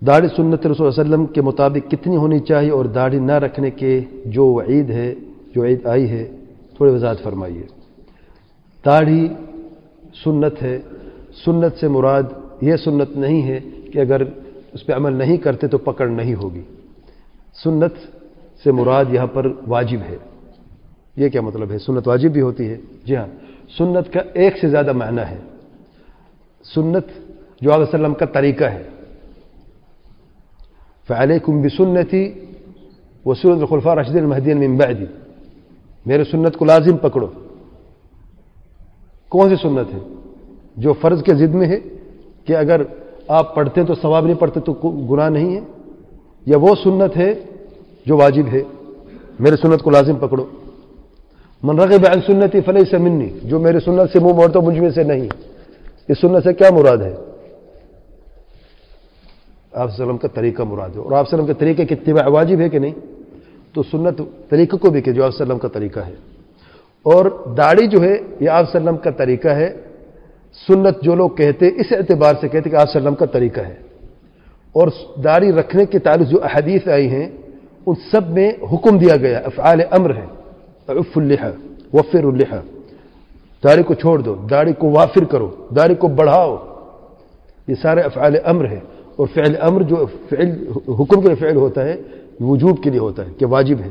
داڑھی سنت رسول اللہ علیہ وسلم کے مطابق کتنی ہونی چاہیے اور داڑھی نہ رکھنے کے جو عید ہے، جو عید آئی ہے، تھوڑی وضاحت فرمائیے۔ داڑھی سنت ہے۔ سنت سے مراد یہ سنت نہیں ہے کہ اگر اس پہ عمل نہیں کرتے تو پکڑ نہیں ہوگی۔ سنت سے مراد یہاں پر واجب ہے۔ یہ کیا مطلب ہے؟ سنت واجب بھی ہوتی ہے۔ جی ہاں سنت کا ایک سے زیادہ معنی ہے۔ سنت جو علیہ وسلم کا طریقہ ہے۔ فعلیکم بسنتی و سنت الخلفاء راشدین المہدین من بعدی میرے سنت کو لازم پکڑو. کون سی سنت ہے؟ جو فرض کے ضد میں ہے کہ اگر آپ پڑھتے تو ثواب نہیں، پڑھتے تو گناہ نہیں ہے؟ یا وہ سنت ہے جو واجب ہے؟ میرے سنت کو لازم پکڑو. من رغب عن سنتی فلح سے منی جو میرے سنت سے منہ موڑ تو مجھ میں سے نہیں۔ اس سنت سے کیا مراد ہے؟ آپ وسلم کا طریقہ مراد ہے۔ اور آپ وسلم کے طریقے کی اتباع واجب ہے کہ نہیں؟ تو سنت طریقے کو بھی کہ جو آپ وسلم کا طریقہ ہے۔ اور داڑھی جو ہے، یہ آپ وسلم کا طریقہ ہے۔ سنت جو لوگ کہتے، اس اعتبار سے کہتے کہ آپ وسلم کا طریقہ ہے۔ اور داڑھی رکھنے کے تعلق جو احادیث آئی ہیں، ان سب میں حکم دیا گیا۔ افعال امر ہے۔ عف الحا وفر الحا داڑھی کو چھوڑ دو، داڑھی کو وافر کرو، داڑھی کو بڑھاؤ۔ یہ سارے افعال امر ہے اور فعل امر جو فعل حکم کے فعل ہوتا ہے، وجوب کے لیے ہوتا ہے کہ واجب ہے۔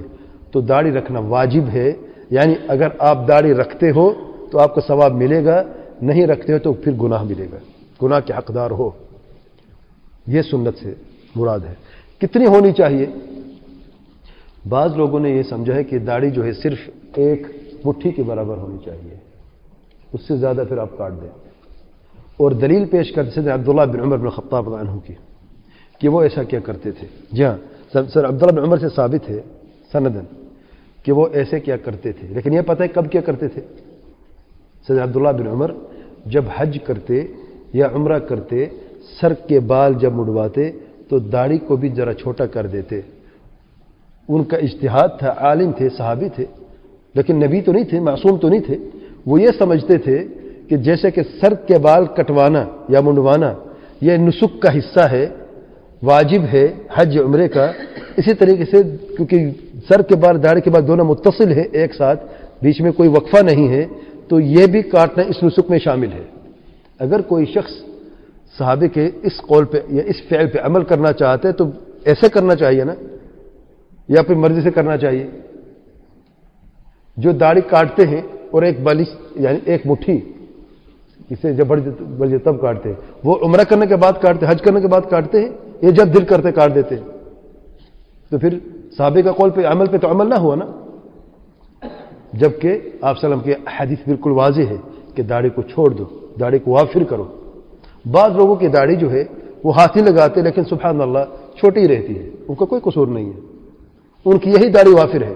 تو داڑھی رکھنا واجب ہے۔ یعنی اگر آپ داڑھی رکھتے ہو تو آپ کو ثواب ملے گا، نہیں رکھتے ہو تو پھر گناہ ملے گا۔ گناہ کے حقدار ہو۔ یہ سنت سے مراد ہے۔ کتنی ہونی چاہیے؟ بعض لوگوں نے یہ سمجھا ہے کہ داڑھی جو ہے صرف ایک مٹھی کے برابر ہونی چاہیے۔ اس سے زیادہ پھر آپ کاٹ دیں۔ اور دلیل پیش کرتے تھے عبداللہ بن عمر بن خطاب عنہ کی، کہ وہ ایسا کیا کرتے تھے۔ جی ہاں سر عبداللہ بن عمر سے ثابت ہے سندن کہ وہ ایسے کیا کرتے تھے۔ لیکن یہ پتہ ہے کب کیا کرتے تھے۔ سر عبداللہ بن عمر جب حج کرتے یا عمرہ کرتے، سر کے بال جب مڑواتے تو داڑھی کو بھی ذرا چھوٹا کر دیتے۔ ان کا اجتہاد تھا، عالم تھے، صحابی تھے، لیکن نبی تو نہیں تھے، معصوم تو نہیں تھے۔ وہ یہ سمجھتے تھے کہ جیسے کہ سر کے بال کٹوانا یا منڈوانا، یہ نسخ کا حصہ ہے، واجب ہے حج عمرے کا۔ اسی طریقے سے کیونکہ سر کے بال، داڑھی کے بعد دونوں متصل ہے ایک ساتھ، بیچ میں کوئی وقفہ نہیں ہے، تو یہ بھی کاٹنا اس نسخ میں شامل ہے۔ اگر کوئی شخص صحابے کے اس قول پہ یا اس فعل پہ عمل کرنا چاہتے تو ایسے کرنا چاہیے نا، یا پھر مرضی سے کرنا چاہیے۔ جو داڑھی کاٹتے ہیں اور ایک بالش یعنی ایک مٹھی اسے جب بڑھ جائے تب کاٹتے ہیں۔ وہ عمرہ کرنے کے بعد کاٹتے حج کرنے کے بعد کاٹتے ہیں، یہ جب دل کرتے کاٹ دیتے ہیں۔ تو پھر صحابے کا قول پہ، عمل پہ تو عمل نہ ہوا نا۔ جبکہ آپ سلم کے حدیث بالکل واضح ہے کہ داڑھی کو چھوڑ دو، داڑھی کو وافر کرو۔ بعض لوگوں کی داڑھی جو ہے، وہ ہاتھ ہی لگاتے، لیکن سبحان اللہ چھوٹی رہتی ہے۔ ان کا کوئی قصور نہیں ہے۔ ان کی یہی داڑھی وافر ہے۔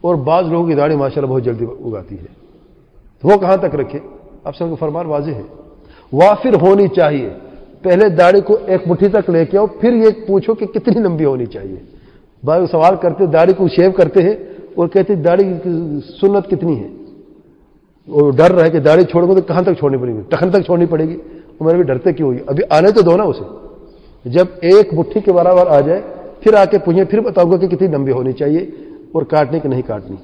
اور بعض لوگوں کی داڑھی ماشاء اللہ بہت جلدی اگاتی ہے۔ تو وہ کہاں تک رکھے؟ اب سب کو فرمان واضح ہے۔ وافر ہونی چاہیے۔ پہلے داڑھی کو ایک مٹھی تک لے کے آؤ، پھر یہ پوچھو کہ کتنی لمبی ہونی چاہیے۔ بعض سوال کرتے، داڑھی کو شیو کرتے ہیں اور کہتے داڑھی سنت کتنی ہے۔ وہ ڈر رہا ہے کہ داڑھی چھوڑ گے تو کہاں تک چھوڑنی پڑے گی؟ ٹخن تک چھوڑنی پڑے گی؟ وہ میرے بھی ڈرتے کیوں ہوئی؟ ابھی آنے تو دو نا اسے۔ جب ایک مٹھی کے برابر آ جائے، پھر آ کے پوچھیں، پھر بتاؤ گا کہ کتنی لمبی ہونی چاہیے اور کاٹنے کی نہیں کاٹنی۔